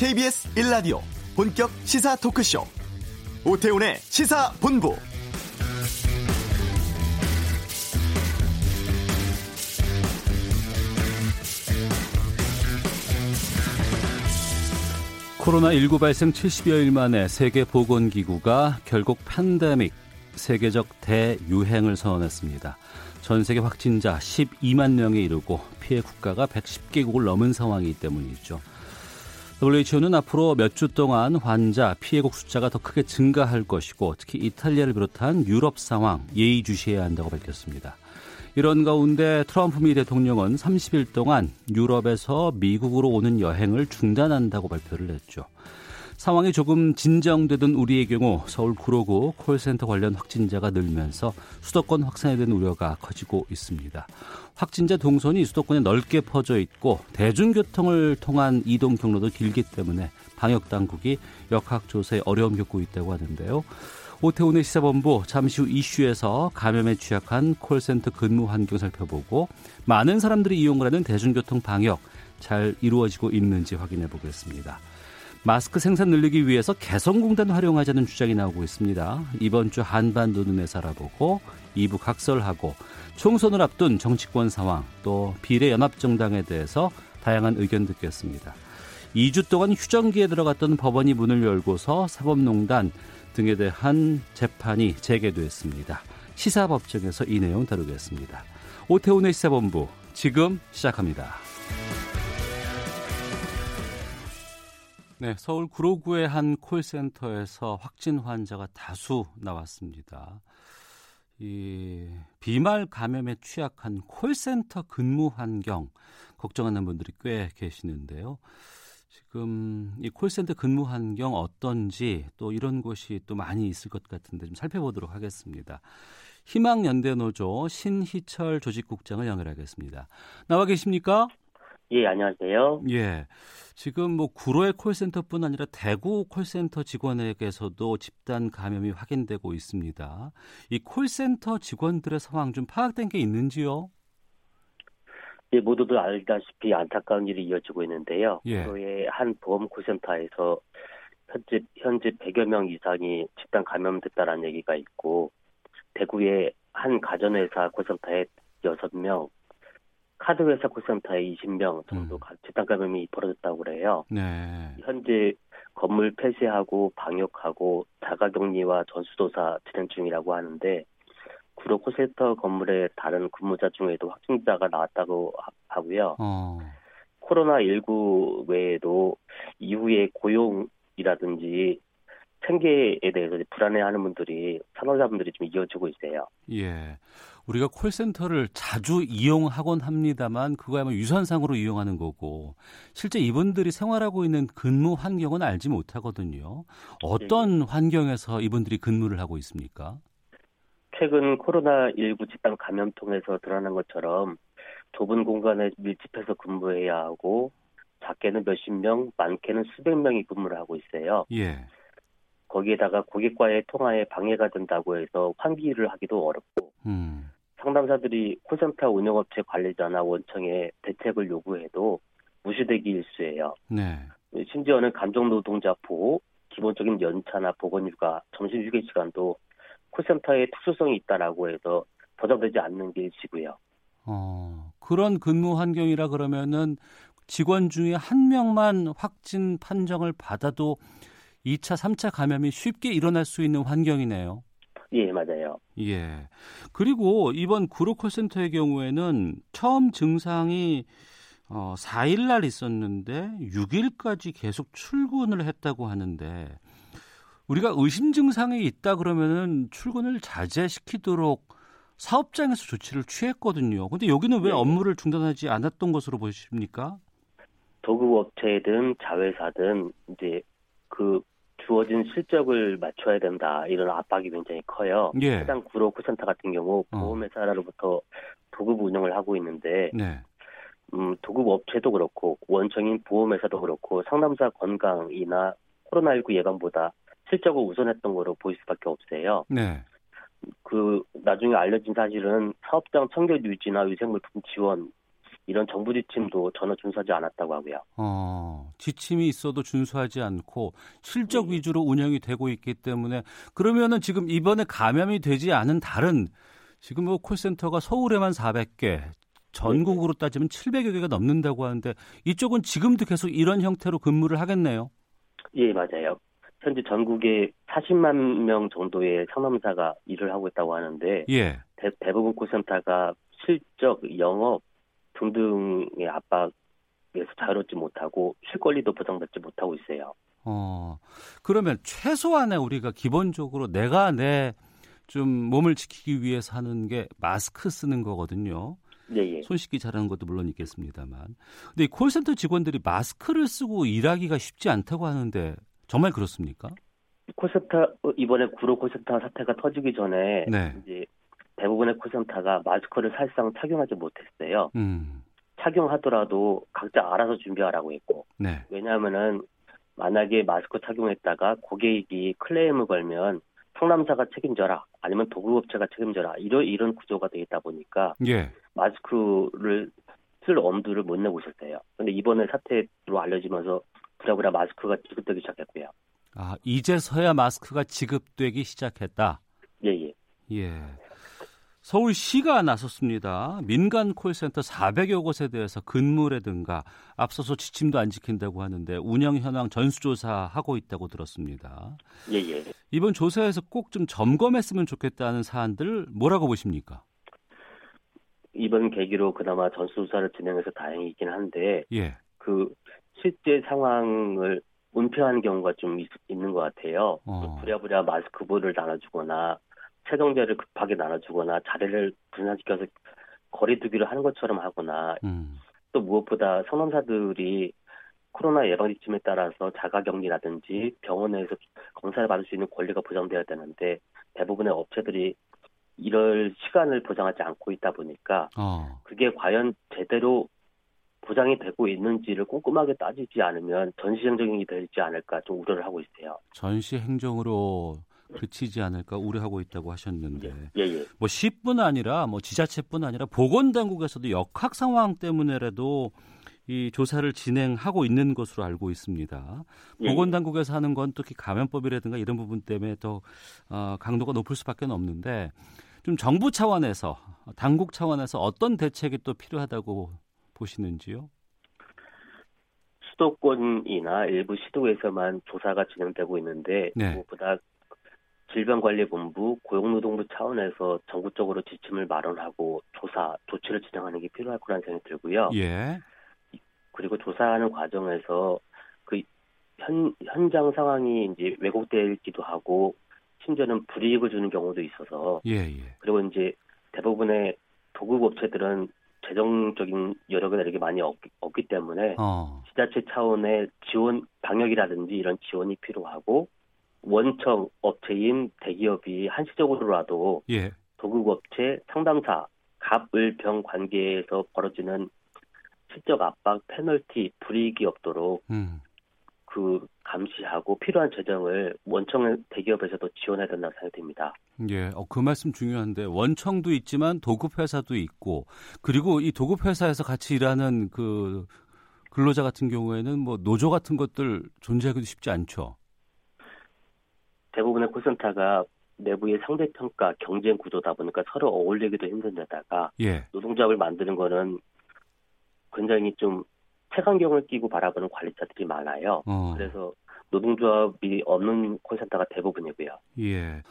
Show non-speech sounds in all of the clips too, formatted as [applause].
KBS 1라디오 본격 시사 토크쇼 오태훈의 시사본부 코로나19 발생 70여일 만에 세계보건기구가 결국 팬데믹, 세계적 대유행을 선언했습니다. 전 세계 확진자 12만 명에 이르고 피해 국가가 110개국을 넘은 상황이기 때문이죠. WHO는 앞으로 몇 주 동안 환자, 피해국 숫자가 더 크게 증가할 것이고 특히 이탈리아를 비롯한 유럽 상황 예의주시해야 한다고 밝혔습니다. 이런 가운데 트럼프 미 대통령은 30일 동안 유럽에서 미국으로 오는 여행을 중단한다고 발표를 했죠. 상황이 조금 진정되던 우리의 경우 서울 구로구 콜센터 관련 확진자가 늘면서 수도권 확산에 대한 우려가 커지고 있습니다. 확진자 동선이 수도권에 넓게 퍼져 있고 대중교통을 통한 이동 경로도 길기 때문에 방역 당국이 역학 조사에 어려움 겪고 있다고 하는데요. 오태훈의 시사본부 잠시 후 이슈에서 감염에 취약한 콜센터 근무 환경 살펴보고 많은 사람들이 이용을 하는 대중교통 방역 잘 이루어지고 있는지 확인해 보겠습니다. 마스크 생산 늘리기 위해서 개성공단 활용하자는 주장이 나오고 있습니다. 이번 주 한반도 눈에 살아보고 2부 각설하고 총선을 앞둔 정치권 상황 또 비례 연합정당에 대해서 다양한 의견 듣겠습니다. 2주 동안 휴전기에 들어갔던 법원이 문을 열고서 사법농단 등에 대한 재판이 재개됐습니다. 시사법정에서 이 내용 다루겠습니다. 오태훈의 시사본부 지금 시작합니다. 네, 서울 구로구의 한 콜센터에서 확진 환자가 다수 나왔습니다. 이 비말 감염에 취약한 콜센터 근무 환경 걱정하는 분들이 꽤 계시는데요. 지금 이 콜센터 근무 환경 어떤지 또 이런 곳이 또 많이 있을 것 같은데 좀 살펴보도록 하겠습니다. 희망연대노조 신희철 조직국장을 연결하겠습니다. 나와 계십니까? 예, 안녕하세요. 예. 지금 뭐 구로의 콜센터뿐 아니라 대구 콜센터 직원에게서도 집단 감염이 확인되고 있습니다. 이 콜센터 직원들의 상황 좀 파악된 게 있는지요? 예, 모두들 알다시피 안타까운 일이 이어지고 있는데요. 예. 구로의 한 보험 콜센터에서 현재 현재 100여 명 이상이 집단 감염됐다라는 얘기가 있고 대구의 한 가전회사 콜센터에 6명, 카드 회사 콜센터에 20명 정도 음. 집단 감염이 벌어졌다고 그래요. 네. 현재 건물 폐쇄하고 방역하고 자가격리와 전수조사 진행 중이라고 하는데 구로 콜센터 건물의 다른 근무자 중에도 확진자가 나왔다고 하- 하고요. 어. 코로나19 외에도 이후에 고용이라든지 생계에 대해서 불안해하는 분들이 산업자분들이 좀 이어지고 있어요. 예. 우리가 콜센터를 자주 이용하곤 합니다만 그거야말로 유선상으로 이용하는 거고 실제 이분들이 생활하고 있는 근무 환경은 알지 못하거든요. 어떤 환경에서 이분들이 근무를 하고 있습니까? 최근 코로나19 집단 감염통에서 드러난 것처럼 좁은 공간에 밀집해서 근무해야 하고 작게는 몇십 명, 많게는 수백 명이 근무를 하고 있어요. 예. 거기에다가 고객과의 통화에 방해가 된다고 해서 환기를 하기도 어렵고 음. 상담사들이 콜센터 운영업체 관리자나 원청에 대책을 요구해도 무시되기 일쑤예요. 네. 심지어는 감정노동자 보호, 기본적인 연차나 보건휴가, 점심휴게 시간도 콜센터의 특수성이 있다라고 해서 보장되지 않는 게 일시고요. 어. 그런 근무 환경이라 그러면은 직원 중에 한 명만 확진 판정을 받아도 2차, 3차 감염이 쉽게 일어날 수 있는 환경이네요. 예, 맞아요. 예. 그리고 이번 구로 콜센터의 경우에는 처음 증상이 어, 4일 날 있었는데 6일까지 계속 출근을 했다고 하는데 우리가 의심 증상이 있다 그러면은 출근을 자제시키도록 사업장에서 조치를 취했거든요. 근데 여기는 왜 네. 업무를 중단하지 않았던 것으로 보십니까? 도급 업체든 자회사든 이제 그 주어진 실적을 맞춰야 된다 이런 압박이 굉장히 커요. 예. 해당 구로 콜센터 같은 경우 어. 보험회사로부터 도급 운영을 하고 있는데 네. 음, 도급 업체도 그렇고 원청인 보험회사도 그렇고 상담사 건강이나 코로나19 예방보다 실적을 우선했던 거로 보일 수밖에 없어요. 네. 그 나중에 알려진 사실은 사업장 청결 유지나 위생물품 지원 이런 정부 지침도 전혀 준수하지 않았다고 하고요. 어, 지침이 있어도 준수하지 않고 실적 네. 위주로 운영이 되고 있기 때문에 그러면은 지금 이번에 감염이 되지 않은 다른 지금 뭐 콜센터가 서울에만 400개, 전국으로 따지면 700여 개가 넘는다고 하는데 이쪽은 지금도 계속 이런 형태로 근무를 하겠네요. 예, 맞아요. 현재 전국에 40만 명 정도의 상담사가 일을 하고 있다고 하는데 예. 대, 대부분 콜센터가 실적, 영업 등등의 압박에서 자유롭지 못하고 쉴 권리도 보장받지 못하고 있어요. 어, 그러면 최소한의 우리가 기본적으로 내가 내 좀 몸을 지키기 위해서 하는 게 마스크 쓰는 거거든요. 예, 예. 손 씻기 잘하는 것도 물론 있겠습니다만. 근데 이 콜센터 직원들이 마스크를 쓰고 일하기가 쉽지 않다고 하는데 정말 그렇습니까? 콜센터 이번에 구로 콜센터 사태가 터지기 전에 네. 이제 대부분의 콜센터가 마스크를 사실상 착용하지 못했어요. 음. 착용하더라도 각자 알아서 준비하라고 했고 네. 왜냐하면은 만약에 마스크 착용했다가 고객이 클레임을 걸면 상담사가 책임져라 아니면 도급업체가 책임져라 이런 이런 구조가 되어 있다 보니까 예. 마스크를 쓸 엄두를 못 내고 있었어요. 근데 이번에 사태로 알려지면서 부랴부랴 마스크가 지급되기 시작했고요. 아, 이제서야 마스크가 지급되기 시작했다. 예, 예. 예. 서울시가 나섰습니다. 민간 콜센터 400여 곳에 대해서 근무라든가 앞서서 지침도 안 지킨다고 하는데 운영 현황 전수조사하고 있다고 들었습니다. 예, 예. 이번 조사에서 꼭 좀 점검했으면 좋겠다는 사안들 뭐라고 보십니까? 이번 계기로 그나마 전수조사를 진행해서 다행이긴 한데 예. 그 실제 상황을 은폐하는 경우가 좀 있, 는것 같아요. 어. 부랴부랴 마스크볼을 나눠주거나 세정제를 급하게 나눠주거나 자리를 분산시켜서 거리두기를 하는 것처럼 하거나 음. 또 무엇보다 상담사들이 코로나 예방 지침에 따라서 자가격리라든지 병원에서 검사를 받을 수 있는 권리가 보장되어야 되는데 대부분의 업체들이 이럴 시간을 보장하지 않고 있다 보니까 어. 그게 과연 제대로 보장이 되고 있는지를 꼼꼼하게 따지지 않으면 전시 행정이 되지 않을까 좀 우려를 하고 있어요. 전시 행정으로 그치지 않을까 우려하고 있다고 하셨는데 예, 예. 뭐 시뿐 아니라 뭐 지자체뿐 아니라 보건당국에서도 역학 상황 때문에라도 이 조사를 진행하고 있는 것으로 알고 있습니다. 예, 보건당국에서 하는 건 특히 감염법이라든가 이런 부분 때문에 더 어, 강도가 높을 수밖에 없는데 좀 정부 차원에서 당국 차원에서 어떤 대책이 또 필요하다고 보시는지요? 수도권이나 일부 시도에서만 조사가 진행되고 있는데 네. 무엇보다 질병관리본부, 고용노동부 차원에서 전국적으로 지침을 마련하고 조사, 조치를 진행하는 게 필요할 거라는 생각이 들고요. 예. 그리고 조사하는 과정에서 그 현, 현장 상황이 이제 왜곡되기도 하고 심지어는 불이익을 주는 경우도 있어서 예, 예. 그리고 이제 대부분의 도급 업체들은 재정적인 여력을 내리기 많이 없기, 없기 때문에 어. 지자체 차원의 지원 방역이라든지 이런 지원이 필요하고 원청 업체인 대기업이 한시적으로라도 예. 도급 업체 상담사 갑을병 관계에서 벌어지는 실적 압박, 페널티, 불이익이 없도록 음. 그 감시하고 필요한 재정을 원청 대기업에서도 지원해야 된다고 생각됩니다. 예, 어, 그 말씀 중요한데 원청도 있지만 도급 회사도 있고 그리고 이 도급 회사에서 같이 일하는 그 근로자 같은 경우에는 뭐 노조 같은 것들 존재하기도 쉽지 않죠. 대부분의 콜센터가 내부의 상대평가 경쟁 구조다 보니까 서로 어울리기도 힘든 데다가 예, 노동조합을 만드는 거는 굉장히 좀 색안경을 끼고 바라보는 관리자들이 많아요. 어, 그래서 노동조합이 없는 콜센터가 대부분이고요. 예.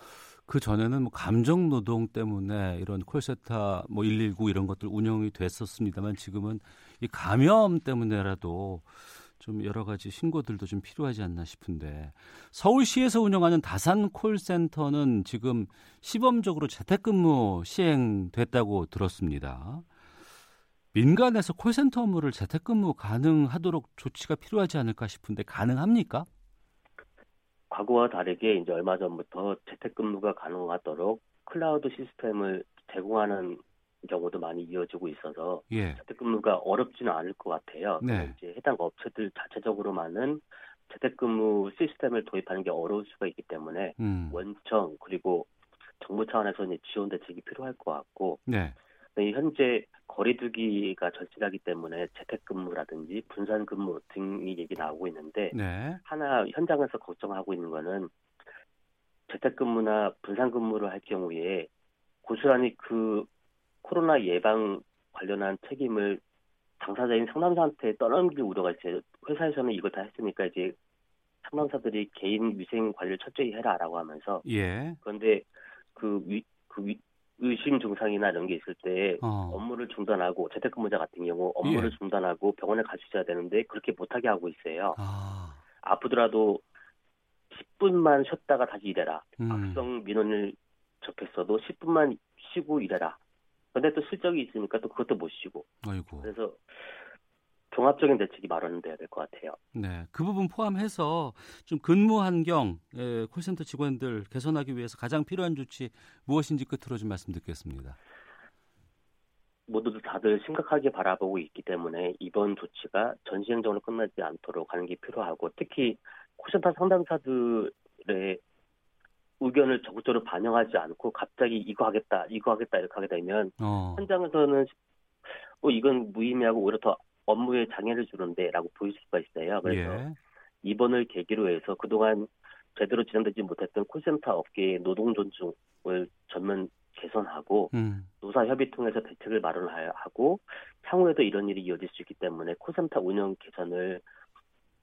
그 전에는 뭐 감정 노동 때문에 이런 콜센터 뭐 119 이런 것들 운영이 됐었습니다만 지금은 이 감염 때문에라도 좀 여러 가지 신고들도 좀 필요하지 않나 싶은데 서울시에서 운영하는 다산 콜센터는 지금 시범적으로 재택근무 시행됐다고 들었습니다. 민간에서 콜센터 업무를 재택근무 가능하도록 조치가 필요하지 않을까 싶은데 가능합니까? 과거와 다르게 이제 얼마 전부터 재택근무가 가능하도록 클라우드 시스템을 제공하는 경우도 많이 이어지고 있어서 예. 재택근무가 어렵지는 않을 것 같아요. 네. 이제 해당 업체들 자체적으로만은 재택근무 시스템을 도입하는 게 어려울 수가 있기 때문에 음. 원청 그리고 정부 차원에서 이제 지원 대책이 필요할 것 같고 네. 현재 거리두기가 절실하기 때문에 재택근무라든지 분산근무 등이 얘기 나오고 있는데 네. 하나 현장에서 걱정하고 있는 거는 재택근무나 분산근무를 할 경우에 고스란히 그 코로나 예방 관련한 책임을 당사자인 상담사한테 떠넘길 우려가 있어요. 회사에서는 이걸 다 했으니까 이제 상담사들이 개인 위생 관리를 철저히 해라라고 하면서 예. 그런데 그, 위, 그 위, 의심 증상이나 이런 게 있을 때 어. 업무를 중단하고 재택근무자 같은 경우 업무를 예. 중단하고 병원에 갈 수 있어야 되는데 그렇게 못하게 하고 있어요. 아. 아프더라도 10분만 쉬었다가 다시 일해라. 음. 악성 민원을 접했어도 10분만 쉬고 일해라. 근데 또 실적이 있으니까 또 그것도 못 쉬고. 아이고. 그래서 종합적인 대책이 마련돼야 될 것 같아요. 네. 그 부분 포함해서 좀 근무 환경, 예, 콜센터 직원들 개선하기 위해서 가장 필요한 조치 무엇인지 끝으로 좀 말씀 듣겠습니다. 모두들 다들 심각하게 바라보고 있기 때문에 이번 조치가 전시행정으로 끝나지 않도록 하는 게 필요하고 특히 콜센터 상담사들의 의견을 적극적으로 반영하지 않고 갑자기 이거 하겠다, 이거 하겠다 이렇게 하게 되면 어. 현장에서는 어 이건 무의미하고 오히려 더 업무에 장애를 주는데라고 보일 수가 있어요. 그래서 예. 이번을 계기로 해서 그동안 제대로 진행되지 못했던 콜센터 업계의 노동 존중을 전면 개선하고 음. 노사 협의 통해서 대책을 마련하고 향후에도 이런 일이 이어질 수 있기 때문에 콜센터 운영 개선을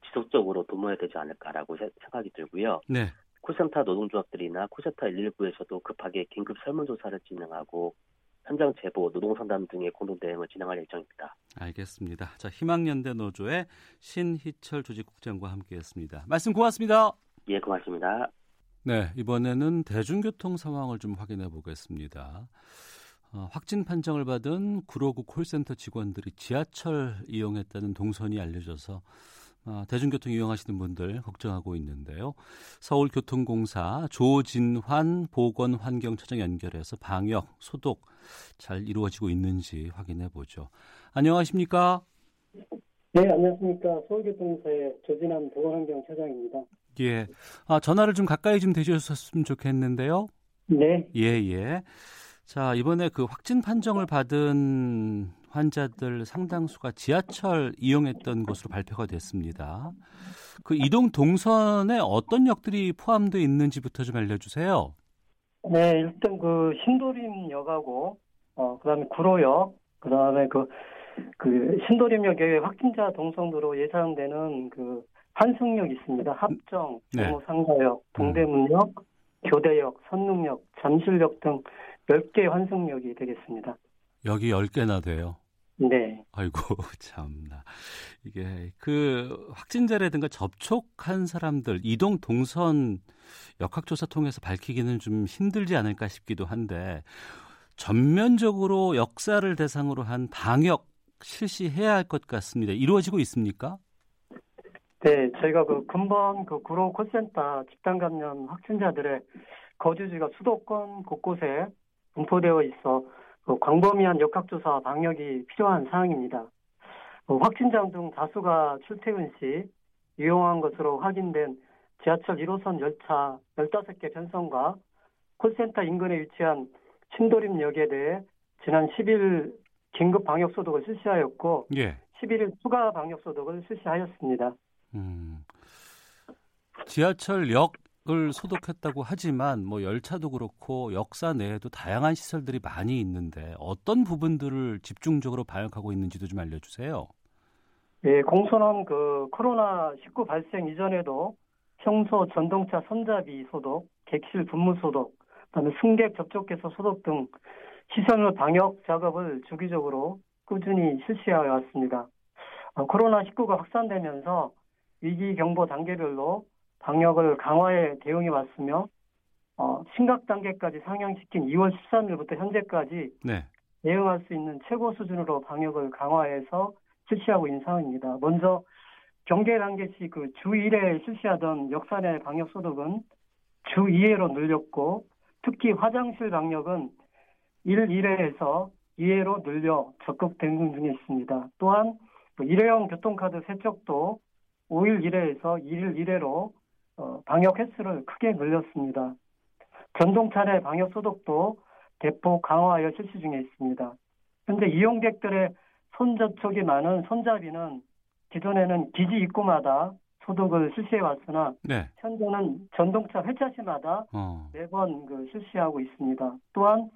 지속적으로 도모해야 되지 않을까라고 세- 생각이 들고요. 네. 콜센터 노동조합들이나 콜센터 119에서도 급하게 긴급 설문조사를 진행하고 현장 제보, 노동상담 등의 공동 대응을 진행할 예정입니다. 알겠습니다. 자, 희망연대 노조의 신희철 조직국장과 함께했습니다. 말씀 고맙습니다. 예, 고맙습니다. 네, 이번에는 대중교통 상황을 좀 확인해 보겠습니다. 어, 확진 판정을 받은 구로구 콜센터 직원들이 지하철 이용했다는 동선이 알려져서 어, 대중교통 이용하시는 분들 걱정하고 있는데요. 서울교통공사 조진환 보건환경처장 연결해서 방역, 소독 잘 이루어지고 있는지 확인해 보죠. 안녕하십니까? 네, 안녕하십니까. 서울교통사의 조진환 보건환경차장입니다. 예. 아, 전화를 좀 가까이 좀 대주셨으면 좋겠는데요. 네, 예, 예. 자, 이번에 그 확진 판정을 받은 환자들 상당수가 지하철 이용했던 것으로 발표가 됐습니다. 그 이동 동선에 어떤 역들이 포함되어 있는지부터 좀 알려주세요. 네, 일단 그 신도림역하고, 어, 그 다음에 구로역, 그 다음에 그, 그 신도림역에 확진자 동선으로 예상되는 그 환승역 있습니다. 합정, 네. 종로 상가역, 동대문역, 교대역, 선릉역, 잠실역 등 10개 환승역이 되겠습니다. 여기 10개나 돼요. 네. 아이고, [laughs] 참나. 이게 그 확진자라든가 접촉한 사람들 이동 동선 역학조사 통해서 밝히기는 좀 힘들지 않을까 싶기도 한데 전면적으로 역사를 대상으로 한 방역 실시해야 할 것 같습니다. 이루어지고 있습니까? 네, 저희가 그 근본 그 구로 콜센터 집단 감염 확진자들의 거주지가 수도권 곳곳에 분포되어 있어 그 광범위한 역학조사 방역이 필요한 사항입니다. 어, 확진자 중 다수가 출퇴근 시 이용한 것으로 확인된 지하철 1호선 열차 15개 편성과 콜센터 인근에 위치한 신도림역에 대해 지난 10일 긴급 방역 소독을 실시하였고 예. 11일 추가 방역 소독을 실시하였습니다. 음. 지하철역 을 소독했다고 하지만 뭐 열차도 그렇고 역사 내에도 다양한 시설들이 많이 있는데 어떤 부분들을 집중적으로 방역하고 있는지도 좀 알려주세요. 예, 공소는 그 코로나 19 발생 이전에도 평소 전동차 손잡이 소독, 객실 분무 소독, 그다음에 승객 접촉해서 소독 등 시설 방역 작업을 주기적으로 꾸준히 실시하여 왔습니다. 어, 코로나 19가 확산되면서 위기 경보 단계별로 방역을 강화해 대응해 왔으며 어, 심각 단계까지 상향시킨 2월 13일부터 현재까지 네. 대응할 수 있는 최고 수준으로 방역을 강화해서 실시하고 있는 상황입니다. 먼저 경계 단계시 그주 1회 실시하던 역사 내 방역 소독은 주 2회로 늘렸고 특히 화장실 방역은 1, 1회에서 2회로 늘려 적극 대응 중에 있습니다. 또한 뭐 일회용 교통카드 세척도 5일 1회에서 1일 1회로 어, 방역 횟수를 크게 늘렸습니다. 전동차 내 방역 소독도 대폭 강화하여 실시 중에 있습니다. 현재 이용객들의 손접촉이 많은 손잡이는 기존에는 기지 입구마다 소독을 실시해 왔으나 네. 현재는 전동차 회차시마다 어. 매번 그 실시하고 있습니다. 또한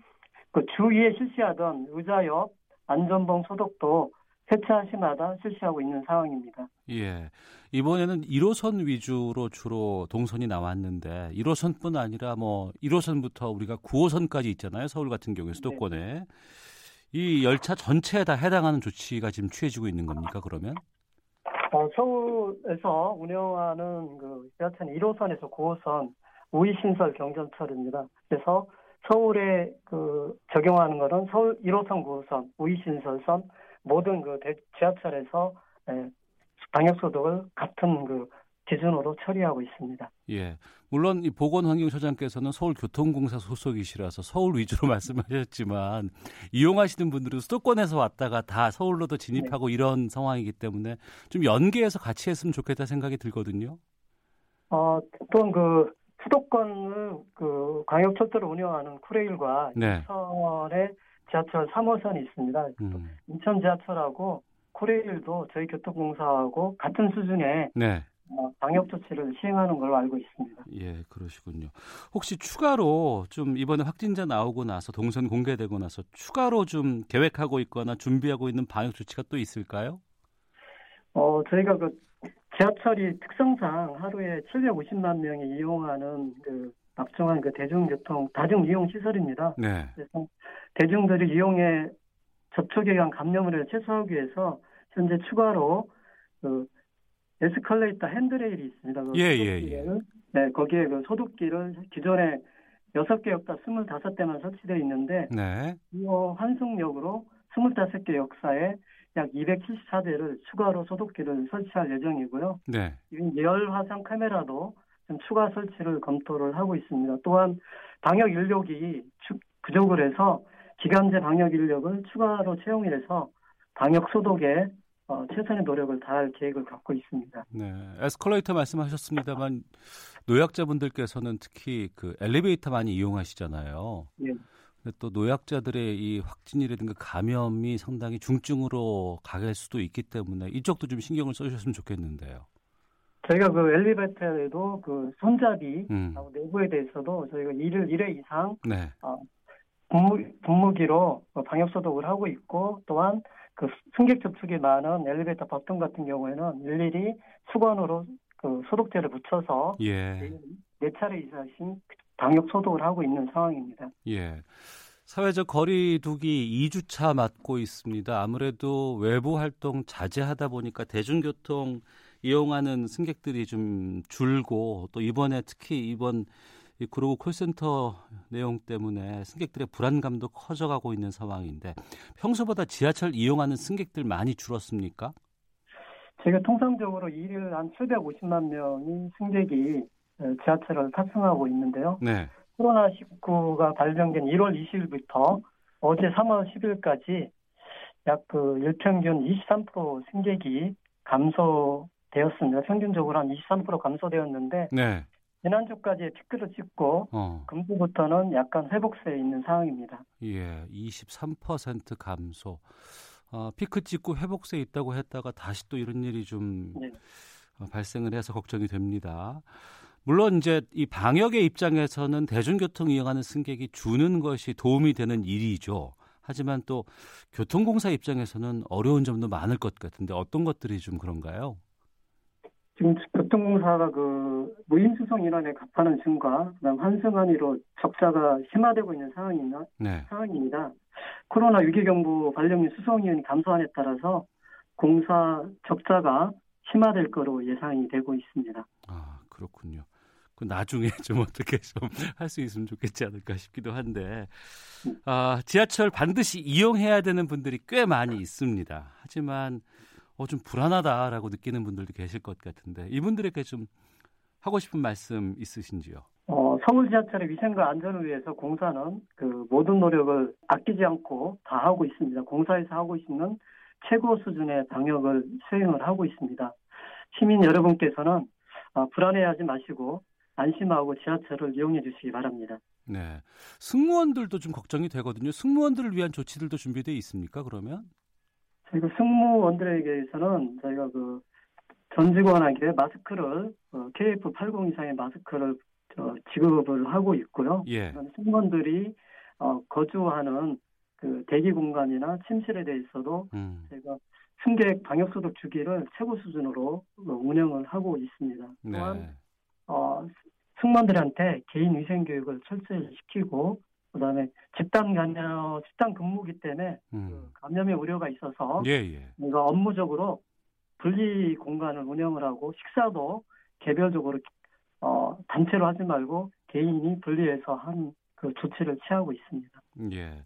그 주위에 실시하던 의자 옆 안전봉 소독도 회차시마다 실시하고 있는 상황입니다. 예. 이번에는 1호선 위주로 주로 동선이 나왔는데 1호선뿐 아니라 뭐 1호선부터 우리가 9호선까지 있잖아요. 서울 같은 경우에 수도권에. 이 열차 전체에 다 해당하는 조치가 지금 취해지고 있는 겁니까? 그러면? 어, 서울에서 운영하는 그 지하철 1호선에서 9호선 우이신설 경전철입니다. 그래서 서울에 그 적용하는 거는 서울 1호선, 9호선, 우이신설선 모든 그 대- 지하철에서 예, 방역 소독을 같은 그 기준으로 처리하고 있습니다. 예. 물론 이 보건환경처장께서는 서울교통공사 소속이시라서 서울 위주로 [laughs] 말씀하셨지만 이용하시는 분들은 수도권에서 왔다가 다 서울로도 진입하고 이런 상황이기 때문에 좀 연계해서 같이 했으면 좋겠다 생각이 들거든요. 어, 또한 그 수도권을 그 광역철도를 운영하는 쿠레일과 네. 인천의 지하철 3호선이 있습니다. 음. 인천 지하철하고 쿠레일도 저희 교통공사하고 같은 수준의 네. 어, 방역 조치를 시행하는 걸로 알고 있습니다. 예, 그러시군요. 혹시 추가로 좀 이번에 확진자 나오고 나서 동선 공개되고 나서 추가로 좀 계획하고 있거나 준비하고 있는 방역 조치가 또 있을까요? 어, 저희가 그 지하철이 특성상 하루에 750만 명이 이용하는 그 막중한 그 대중교통 다중 이용 시설입니다. 네. 그래서 대중들이 이용에 접촉에 의한 감염을 최소화하기 위해서 현재 추가로 그 에스컬레이터 핸드레일이 있습니다. 그 예, 예, 소독기를, 네, 거기에 그 소독기를 기존에 6개역과 25대만 설치되어 있는데 네. 이어 환승역으로 25개 역사에 약 274대를 추가로 소독기를 설치할 예정이고요. 네. 열 화상 카메라도 좀 추가 설치를 검토를 하고 있습니다. 또한 방역 인력이 추- 부족을 해서 기간제 방역 인력을 추가로 채용해서 방역 소독에 어, 최선의 노력을 다할 계획을 갖고 있습니다. 네. 에스컬레이터 말씀하셨습니다만 노약자분들께서는 특히 그 엘리베이터 많이 이용하시잖아요. 네. 근데 또 노약자들의 이 확진이라든가 감염이 상당히 중증으로 가갈 수도 있기 때문에 이쪽도 좀 신경을 써주셨으면 좋겠는데요. 저희가 그 엘리베이터에도 그 손잡이 음. 내부에 대해서도 저희가 1일 1회 이상 네. 분무, 분무 기로 방역 소독을 하고 있고 또한 그 승객 접촉이 많은 엘리베이터 버튼 같은 경우에는 일일이 수건으로 그 소독제를 붙여서 예. 네 차례 이상씩 방역 소독을 하고 있는 상황입니다. 예. 사회적 거리 두기 2주차 맞고 있습니다. 아무래도 외부 활동 자제하다 보니까 대중교통 이용하는 승객들이 좀 줄고 또 이번에 특히 이번 이 그로고 콜센터 내용 때문에 승객들의 불안감도 커져가고 있는 상황인데 평소보다 지하철 이용하는 승객들 많이 줄었습니까? 저희가 통상적으로 일일 한 750만 명이 승객이 어, 지하철을 탑승하고 있는데요. 네. 코로나19가 발병된 1월 20일부터 어제 3월 10일까지 약 그 일평균 23% 승객이 감소되었습니다. 평균적으로 한 23% 감소되었는데 네. 지난주까지 피크를 찍고 어. 금주부터는 약간 회복세에 있는 상황입니다. 예, 23% 감소. 어, 피크 찍고 회복세 있다고 했다가 다시 또 이런 일이 좀 네. 어, 발생을 해서 걱정이 됩니다. 물론 이제 이 방역의 입장에서는 대중교통 이용하는 승객이 주는 것이 도움이 되는 일이죠. 하지만 또 교통공사 입장에서는 어려운 점도 많을 것 같은데 어떤 것들이 좀 그런가요? 지금 교통공사가 그 무임수송 인원의 값하는 증가, 그다음 환승한의로 적자가 심화되고 있는 상황이나 네. 상황입니다. 코로나 위기경보 발령인 수송인원이 감소함에 따라서 공사 적자가 심화될 거로 예상이 되고 있습니다. 아, 그렇군요. 그 나중에 [laughs] 좀 어떻게 좀 할 수 있으면 좋겠지 않을까 싶기도 한데, 아, 지하철 반드시 이용해야 되는 분들이 꽤 많이 있습니다. 하지만, 어, 좀 불안하다라고 느끼는 분들도 계실 것 같은데, 이분들에게 좀 하고 싶은 말씀 있으신지요? 어, 서울 지하철의 위생과 안전을 위해서 공사는 그 모든 노력을 아끼지 않고 다 하고 있습니다. 공사에서 하고 있는 최고 수준의 방역을 수행을 하고 있습니다. 시민 여러분께서는 아, 불안해하지 마시고 안심하고 지하철을 이용해 주시기 바랍니다. 네. 승무원들도 좀 걱정이 되거든요. 승무원들을 위한 조치들도 준비되어 있습니까? 그러면? 저희가 승무원들에게서는 저희가 그 전직원에게 마스크를 어, KF80 이상의 마스크를 어, 지급을 하고 있고요. 예. 승무원들이 어, 거주하는 그 대기 공간이나 침실에 대해서도 음. 저희가 승객 방역 소독 주기를 최고 수준으로 어, 운영을 하고 있습니다. 또한 네. 어, 승무원들한테 개인 위생 교육을 철저히 시키고 그다음에 집단 감염, 집단 근무기 때문에 음. 감염의 우려가 있어서 예, 예. 우리가 업무적으로 분리 공간을 운영을 하고 식사도 개별적으로 어, 단체로 하지 말고 개인이 분리해서 한 그 조치를 취하고 있습니다. 예.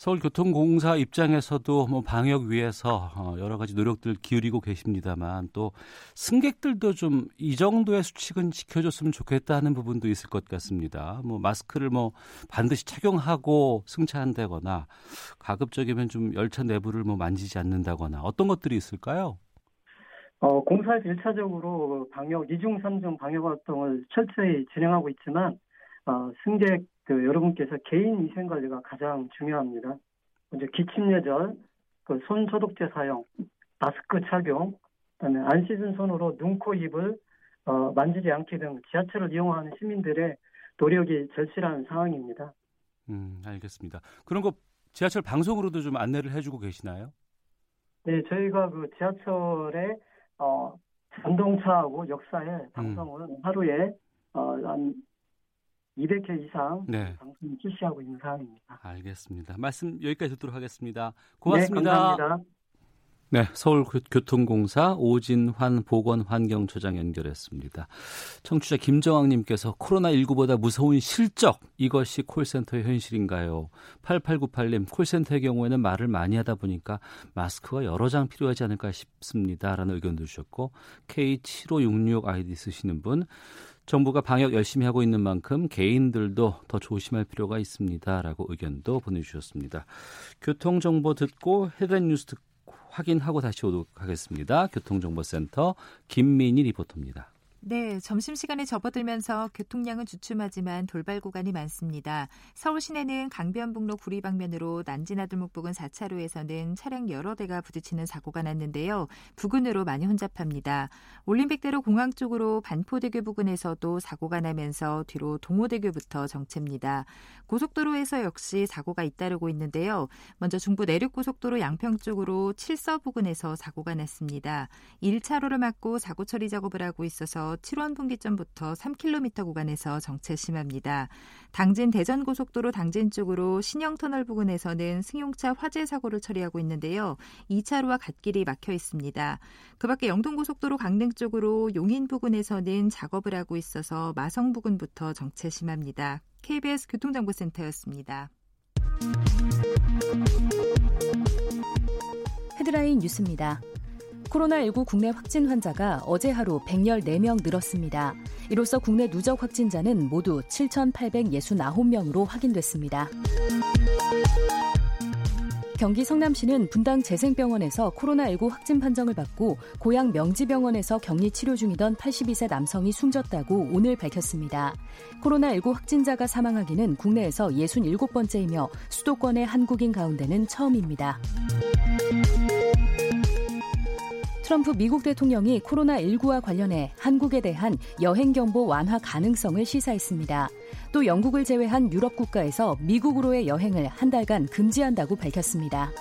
서울교통공사 입장에서도 뭐 방역 위해서 어, 여러 가지 노력들 기울이고 계십니다만 또 승객들도 좀 이 정도의 수칙은 지켜줬으면 좋겠다는 부분도 있을 것 같습니다. 뭐 마스크를 뭐 반드시 착용하고 승차한다거나 가급적이면 좀 열차 내부를 뭐 만지지 않는다거나 어떤 것들이 있을까요? 어, 공사에서 일차적으로 방역, 이중, 삼중 방역 활동을 철저히 진행하고 있지만, 어, 승객, 그, 여러분께서 개인 위생 관리가 가장 중요합니다. 먼저 기침 예절, 그, 손 소독제 사용, 마스크 착용, 그 다음에 안 씻은 손으로 눈, 코, 입을, 어, 만지지 않기 등 지하철을 이용하는 시민들의 노력이 절실한 상황입니다. 음, 알겠습니다. 그런 거 지하철 방송으로도 좀 안내를 해주고 계시나요? 네, 저희가 그 지하철에, 어, 전동차하고 역사에 방송을 하루에, 어, 한 200회 이상 네. 방송 실시하고 있는 상황입니다. 알겠습니다. 말씀 여기까지 듣도록 하겠습니다. 고맙습니다. 네, 감사합니다. 네, 서울교통공사 오진환 보건환경처장 연결했습니다. 청취자 김정학님께서 코로나19보다 무서운 실적, 이것이 콜센터의 현실인가요? 8898님, 콜센터의 경우에는 말을 많이 하다 보니까 마스크가 여러 장 필요하지 않을까 싶습니다. 라는 의견도 주셨고, K7566 아이디 쓰시는 분, 정부가 방역 열심히 하고 있는 만큼 개인들도 더 조심할 필요가 있습니다. 라고 의견도 보내주셨습니다. 교통 정보 듣고 헤드라인 뉴스 듣고 확인하고 다시 오도록 하겠습니다. 교통정보센터 김민희 리포터입니다. 네, 점심시간에 접어들면서 교통량은 주춤하지만 돌발 구간이 많습니다. 서울 시내는 강변북로 구리 방면으로 난지나들목 부근 4차로에서는 차량 여러 대가 부딪히는 사고가 났는데요. 부근으로 많이 혼잡합니다. 올림픽대로 공항 쪽으로 반포대교 부근에서도 사고가 나면서 뒤로 동호대교부터 정체입니다. 고속도로에서 역시 사고가 잇따르고 있는데요. 먼저 중부 내륙고속도로 양평 쪽으로 칠서 부근에서 사고가 났습니다. 1차로를 막고 사고 처리 작업을 하고 있어서 7원 분기점부터 3km 구간에서 정체 심합니다. 당진 대전 고속도로 당진 쪽으로 신영터널 부근에서는 승용차 화재 사고를 처리하고 있는데요. 2차로와 갓길이 막혀 있습니다. 그 밖에 영동 고속도로 강릉 쪽으로 용인 부근에서는 작업을 하고 있어서 마성 부근부터 정체 심합니다. KBS 교통정보센터였습니다. 헤드라인 뉴스입니다. 코로나19 국내 확진 환자가 어제 하루 114명 늘었습니다. 이로써 국내 누적 확진자는 모두 7,869명으로 확인됐습니다. 경기 성남시는 분당 재생병원에서 코로나19 확진 판정을 받고 고향 명지병원에서 격리 치료 중이던 82세 남성이 숨졌다고 오늘 밝혔습니다. 코로나19 확진자가 사망하기는 국내에서 67번째이며 수도권의 한국인 가운데는 처음입니다. 트럼프 미국 대통령이 코로나19와 관련해 한국에 대한 여행 경보 완화 가능성을 시사했습니다. 또 영국을 제외한 유럽 국가에서 미국으로의 여행을 한 달간 금지한다고 밝혔습니다.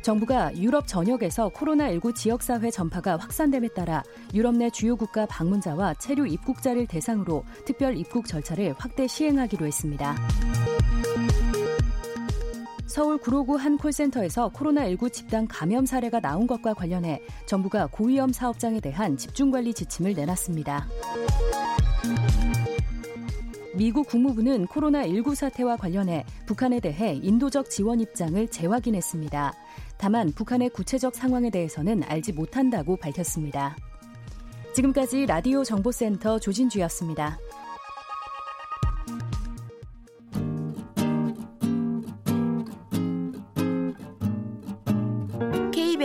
정부가 유럽 전역에서 코로나19 지역사회 전파가 확산됨에 따라 유럽 내 주요 국가 방문자와 체류 입국자를 대상으로 특별 입국 절차를 확대 시행하기로 했습니다. 서울 구로구 한 콜센터에서 코로나19 집단 감염 사례가 나온 것과 관련해 정부가 고위험 사업장에 대한 집중관리 지침을 내놨습니다. 미국 국무부는 코로나19 사태와 관련해 북한에 대해 인도적 지원 입장을 재확인했습니다. 다만 북한의 구체적 상황에 대해서는 알지 못한다고 밝혔습니다. 지금까지 라디오 정보센터 조진주였습니다.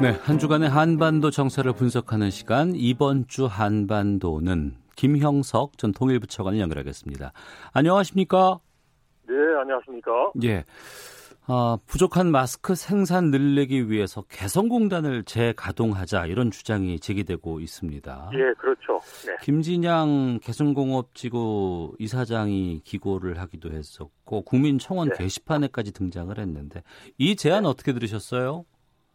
네, 한 주간의 한반도 정세를 분석하는 시간 이번 주 한반도는 김형석 전 통일부처관을 연결하겠습니다. 안녕하십니까? 네, 안녕하십니까? 예. 어, 부족한 마스크 생산 늘리기 위해서 개성공단을 재가동하자 이런 주장이 제기되고 있습니다. 예, 그렇죠. 네. 김진양 개성공업지구 이사장이 기고를 하기도 했었고 국민청원 네. 게시판에까지 등장을 했는데 이 제안 네. 어떻게 들으셨어요?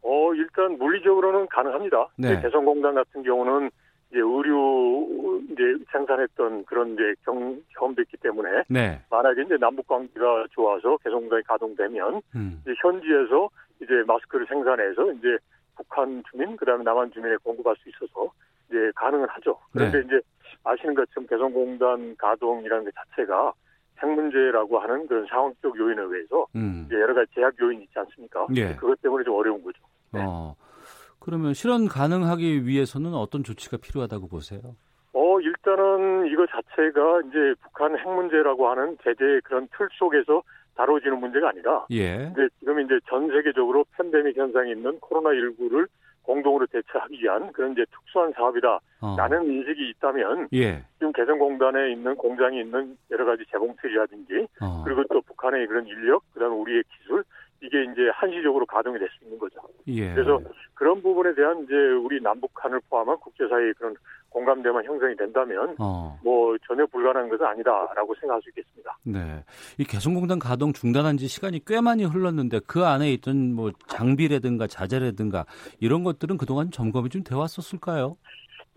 어, 일단 물리적으로는 가능합니다. 네. 개성공단 같은 경우는 이제 의류 이제 생산했던 그런 이제 경, 경험도 있기 때문에 네. 만약에 이제 남북 관계가 좋아서 개성공단이 가동되면 음. 이제 현지에서 이제 마스크를 생산해서 이제 북한 주민 그다음에 남한 주민에 공급할 수 있어서 이제 가능은 하죠. 그런데 네. 이제 아시는 것처럼 개성공단 가동이라는 것 자체가 핵 문제라고 하는 그런 상황적 요인에 의해서 음. 이제 여러 가지 제약 요인이 있지 않습니까? 예. 그것 때문에 좀 어려운 거죠. 네. 어. 그러면 실현 가능하기 위해서는 어떤 조치가 필요하다고 보세요? 어, 일단은 이거 자체가 이제 북한 핵 문제라고 하는 제재의 그런 틀 속에서 다뤄지는 문제가 아니라 예. 이제 지금 이제 전 세계적으로 팬데믹 현상이 있는 코로나19를 공동으로 대처하기 위한 그런 이제 특수한 사업이다라는 어. 인식이 있다면 예. 지금 개성공단에 있는 공장이 있는 여러 가지 재봉틀이라든지 어. 그리고 또 북한의 그런 인력 그다음에 우리의 기술 이게 이제 한시적으로 가동이 될 수 있는 거죠. 예. 그래서 그런 부분에 대한 이제 우리 남북한을 포함한 국제사회의 그런 공감대만 형성이 된다면 어. 뭐 전혀 불가능한 것은 아니다라고 생각할 수 있겠습니다. 네. 이 개성공단 가동 중단한 지 시간이 꽤 많이 흘렀는데 그 안에 있던 뭐 장비라든가 자재라든가 이런 것들은 그동안 점검이 좀돼 왔었을까요?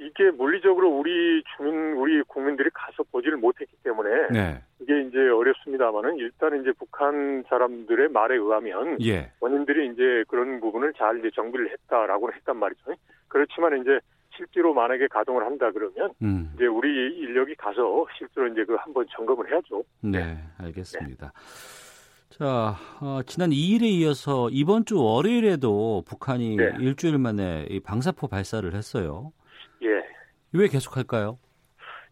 이게 물리적으로 우리 주민, 우리 국민들이 가서 보지를 못했기 때문에 네. 이게 이제 어렵습니다만은 일단 이제 북한 사람들의 말에 의하면 예. 원인들이 이제 그런 부분을 잘 이제 정비를 했다라고는 했단 말이죠. 그렇지만 이제 실제로 만약에 가동을 한다 그러면 음. 이제 우리 인력이 가서 실제로 이제 그 한번 점검을 해야죠. 네, 알겠습니다. 네. 자, 어, 지난 2일에 이어서 이번 주 월요일에도 북한이 네. 일주일 만에 이 방사포 발사를 했어요. 예. 왜 계속할까요?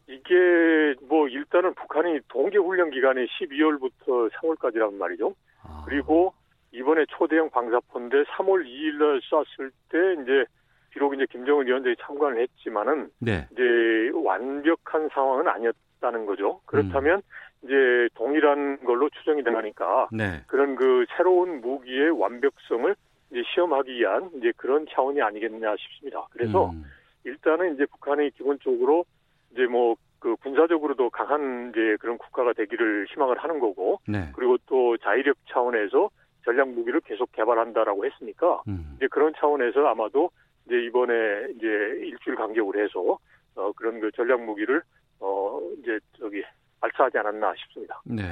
이게 뭐 일단은 북한이 동계 훈련 기간이 12월부터 3월까지란 말이죠. 아. 그리고 이번에 초대형 방사포인데 3월 2일 날 쐈을 때 이제 비록 이제 김정은 위원장이 참관을 했지만은 네. 이제 완벽한 상황은 아니었다는 거죠. 그렇다면 음. 이제 동일한 걸로 추정이 되니까 네. 그런 그 새로운 무기의 완벽성을 이제 시험하기 위한 이제 그런 차원이 아니겠냐 싶습니다. 그래서 음. 일단은 이제 북한이 기본적으로 이제 뭐 그 군사적으로도 강한 이제 그런 국가가 되기를 희망을 하는 거고 네. 그리고 또 자위력 차원에서 전략 무기를 계속 개발한다라고 했으니까 음. 이제 그런 차원에서 아마도 이제 이번에 이제 일주일 간격으로 해서 어 그런 그 전략 무기를 어 이제 저기 발사하지 않았나 싶습니다. 네.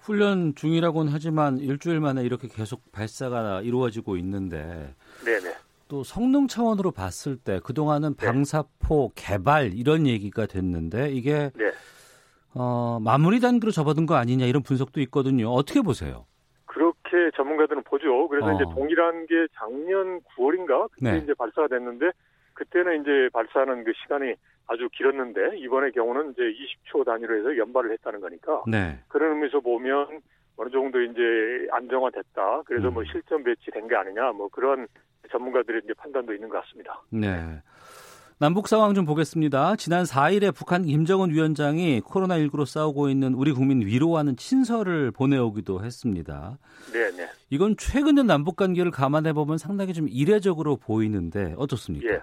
훈련 중이라고는 하지만 일주일 만에 이렇게 계속 발사가 이루어지고 있는데 네네. 또 성능 차원으로 봤을 때 그동안은 네. 방사포 개발 이런 얘기가 됐는데 이게 네. 어, 마무리 단계로 접어든 거 아니냐 이런 분석도 있거든요. 어떻게 보세요? 그렇게 전문가들은 보죠. 그래서 어. 이제 동일한 게 작년 9월인가 그때 네. 이제 발사가 됐는데 그때는 이제 발사하는 그 시간이 아주 길었는데 이번의 경우는 이제 20초 단위로 해서 연발을 했다는 거니까 네. 그런 의미에서 보면 어느 정도 이제 안정화됐다. 그래서 뭐 음. 뭐 실전 배치된 게 아니냐 뭐 그런 전문가들의 이제 판단도 있는 것 같습니다. 네. 남북 상황 좀 보겠습니다. 지난 4일에 북한 김정은 위원장이 코로나19로 싸우고 있는 우리 국민 위로하는 친서를 보내오기도 했습니다. 네, 네. 이건 최근의 남북 관계를 감안해 보면 상당히 좀 이례적으로 보이는데 어떻습니까? 예.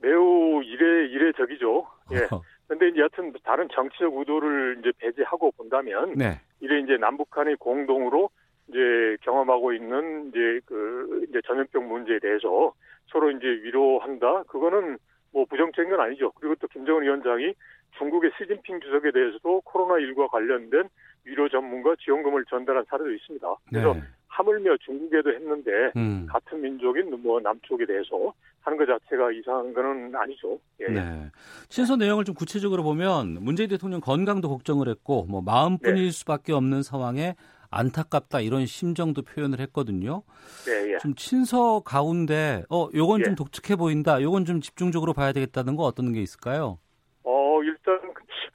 매우 이례 이례적이죠. 예. [laughs] 근데 이제 여튼 다른 정치적 의도를 이제 배제하고 본다면 네. 이래 이제 남북한이 공동으로 이제 경험하고 있는 이제 그 이제 전염병 문제에 대해서 서로 이제 위로한다. 그거는 뭐 부정적인 건 아니죠. 그리고 또 김정은 위원장이 중국의 시진핑 주석에 대해서도 코로나19와 관련된 위로 전문가 지원금을 전달한 사례도 있습니다. 그래서 네. 하물며 중국에도 했는데 음. 같은 민족인 뭐 남쪽에 대해서 하는 것 자체가 이상한 거는 아니죠. 예. 네. 친서 내용을 좀 구체적으로 보면 문재인 대통령 건강도 걱정을 했고 뭐 마음뿐일 네. 수밖에 없는 상황에 안타깝다 이런 심정도 표현을 했거든요. 네, 예. 좀 친서 가운데 어 요건 예. 좀 독특해 보인다. 요건 좀 집중적으로 봐야 되겠다는 거 어떤 게 있을까요? 어 일단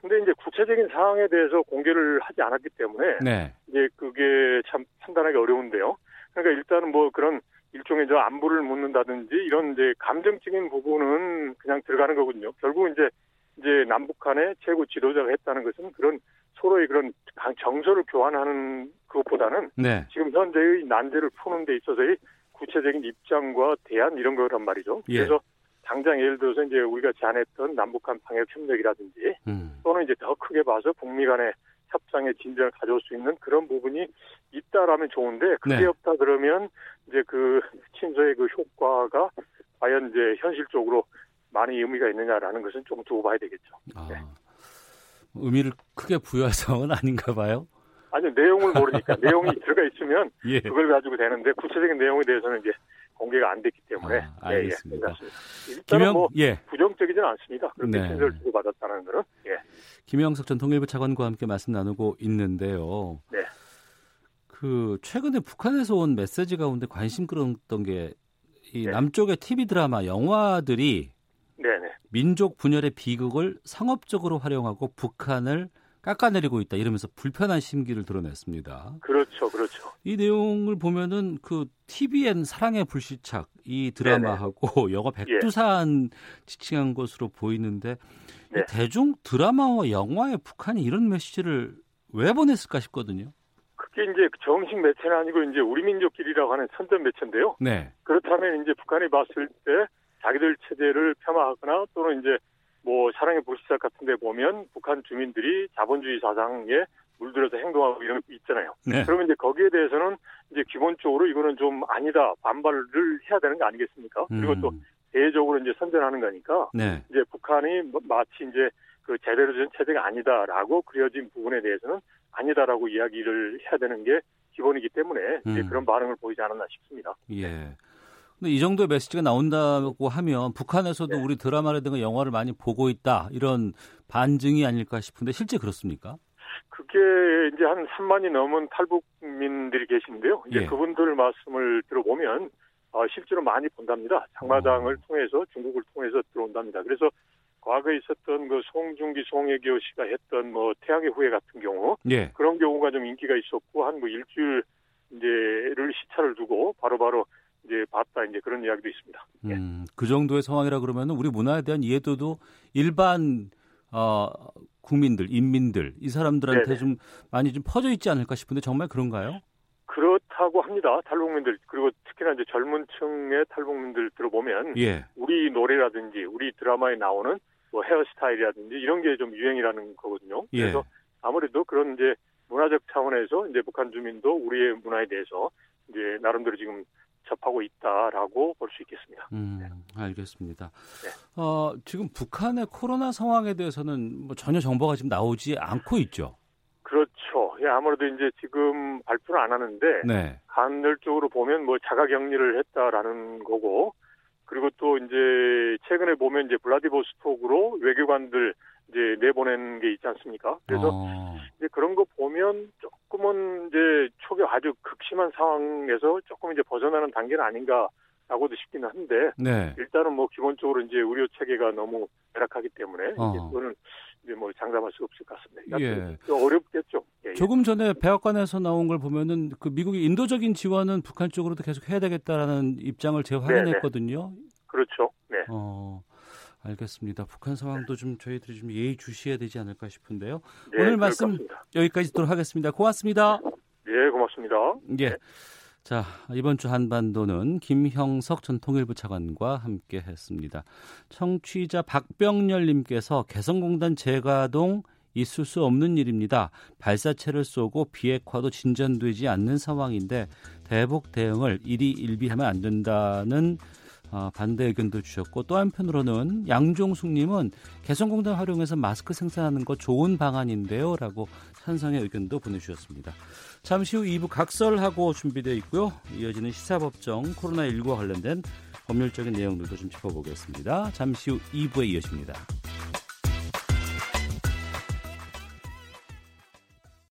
근데 이제 구체적인 사항에 대해서 공개를 하지 않았기 때문에 네. 이제 그게 참 판단하기 어려운데요. 그러니까 일단은 뭐 그런 일종의 저 안부를 묻는다든지 이런 이제 감정적인 부분은 그냥 들어가는 거거든요. 결국 이제 이제 남북한의 최고 지도자가 했다는 것은 그런 서로의 그런 정서를 교환하는 그것보다는 네. 지금 현재의 난제를 푸는 데 있어서의 구체적인 입장과 대안 이런 거란 말이죠. 예. 그래서 당장 예를 들어서 이제 우리가 제안했던 남북한 방역 협력이라든지 음. 또는 이제 더 크게 봐서 북미 간의 협상의 진전을 가져올 수 있는 그런 부분이 있다라면 좋은데 그게 네. 없다 그러면 이제 그 친서의 그 효과가 과연 이제 현실적으로 많이 의미가 있느냐라는 것은 좀 두고 봐야 되겠죠. 아, 네. 의미를 크게 부여해서는 아닌가 봐요. 아니요 내용을 모르니까 내용이 [laughs] 들어가 있으면 예. 그걸 가지고 되는데 구체적인 내용에 대해서는 이제 공개가 안 됐기 때문에 아, 알겠습니다. 예, 예. 김영, 뭐 예. 부정적이지는 않습니다. 그렇게 네. 친서를 주고 받았다는 것은 예. 김영석 전 통일부 차관과 함께 말씀 나누고 있는데요. 네. 그 최근에 북한에서 온 메시지 가운데 관심 끌었던 게이 네. 남쪽의 TV 드라마 영화들이 네네. 민족 분열의 비극을 상업적으로 활용하고 북한을 깎아내리고 있다 이러면서 불편한 심기를 드러냈습니다. 그렇죠, 그렇죠. 이 내용을 보면은 그 TVN 사랑의 불시착 이 드라마하고 네네. [laughs] 영화 백두산 예. 지칭한 것으로 보이는데 네. 대중 드라마와 영화에 북한이 이런 메시지를 왜 보냈을까 싶거든요. 그게 이제 정식 매체는 아니고 이제 우리 민족끼리라고 하는 선전 매체인데요. 네. 그렇다면 이제 북한이 봤을 때 자기들 체제를 폄하하거나 또는 이제 뭐 사랑의 불시착 같은 데 보면 북한 주민들이 자본주의 사상에 물들어서 행동하고 이런 게 있잖아요. 네. 그러면 이제 거기에 대해서는 이제 기본적으로 이거는 좀 아니다 반발을 해야 되는 거 아니겠습니까? 음. 그리고 또 대외적으로 이제 선전하는 거니까 네. 이제 북한이 뭐 마치 이제 그 제대로 된 체제가 아니다라고 그려진 부분에 대해서는 아니다라고 이야기를 해야 되는 게 기본이기 때문에 음. 그런 반응을 보이지 않았나 싶습니다. 예. 근데 이 정도의 메시지가 나온다고 하면 북한에서도 네. 우리 드라마라든가 영화를 많이 보고 있다 이런 반증이 아닐까 싶은데 실제 그렇습니까? 그게 이제 한 3만이 넘은 탈북민들이 계신데요. 이제 예. 그분들 말씀을 들어보면 어, 실제로 많이 본답니다. 장마당을 어. 통해서 중국을 통해서 들어온답니다. 그래서 과거에 있었던 그 송중기, 송혜교 씨가 했던 뭐 태양의 후예 같은 경우 예. 그런 경우가 좀 인기가 있었고 한 뭐 일주일 이제를 시차를 두고 바로바로 바로 이제 봤다 이제 그런 이야기도 있습니다. 예. 음, 그 정도의 상황이라 그러면 우리 문화에 대한 이해도도 일반 어, 국민들, 인민들 이 사람들한테 네네. 좀 많이 좀 퍼져 있지 않을까 싶은데 정말 그런가요? 그렇다고 합니다. 탈북민들 그리고 특히나 이제 젊은 층의 탈북민들 들어보면 예. 우리 노래라든지 우리 드라마에 나오는 뭐 헤어스타일이라든지 이런 게 좀 유행이라는 거거든요. 예. 그래서 아무래도 그런 이제 문화적 차원에서 이제 북한 주민도 우리의 문화에 대해서 이제 나름대로 지금 접하고 있다라고 볼 수 있겠습니다. 음, 알겠습니다. 네. 어, 지금 북한의 코로나 상황에 대해서는 뭐 전혀 정보가 지금 나오지 않고 있죠. 그렇죠. 예, 아무래도 이제 지금 발표를 안 하는데 네. 간헐적으로 보면 뭐 자가 격리를 했다라는 거고 그리고 또 이제 최근에 보면 이제 블라디보스톡으로 외교관들 이제 내보낸 게 있지 않습니까? 그래서 어. 이제 그런 거 보면 조금은 이제 초기 아주 극심한 상황에서 조금 이제 벗어나는 단계는 아닌가라고도 싶기는 한데 네. 일단은 뭐 기본적으로 이제 의료 체계가 너무 열악하기 때문에 어. 그거는 이제 뭐 장담할 수 없을 것 같습니다. 예. 어렵겠죠. 예, 예. 조금 전에 백악관에서 나온 걸 보면은 그 미국이 인도적인 지원은 북한 쪽으로도 계속 해야 되겠다라는 입장을 재확인했거든요. 그렇죠. 네. 어. 알겠습니다. 북한 상황도 좀 저희들이 좀 예의 주시해야 되지 않을까 싶은데요. 네, 오늘 말씀 여기까지 듣도록 하겠습니다. 고맙습니다. 네, 고맙습니다. 예. 자, 이번 주 한반도는 김형석 전 통일부 차관과 함께 했습니다. 청취자 박병렬 님께서 개성공단 재가동 있을 수 없는 일입니다. 발사체를 쏘고 비핵화도 진전되지 않는 상황인데 대북 대응을 일이 일비하면 안 된다는 어, 반대 의견도 주셨고 또 한편으로는 양종숙님은 개성공단 활용해서 마스크 생산하는 거 좋은 방안인데요 라고 찬성의 의견도 보내주셨습니다. 잠시 후 2부 각설하고 준비되어 있고요. 이어지는 시사법정 코로나19와 관련된 법률적인 내용들도 좀 짚어보겠습니다. 잠시 후 2부에 이어집니다.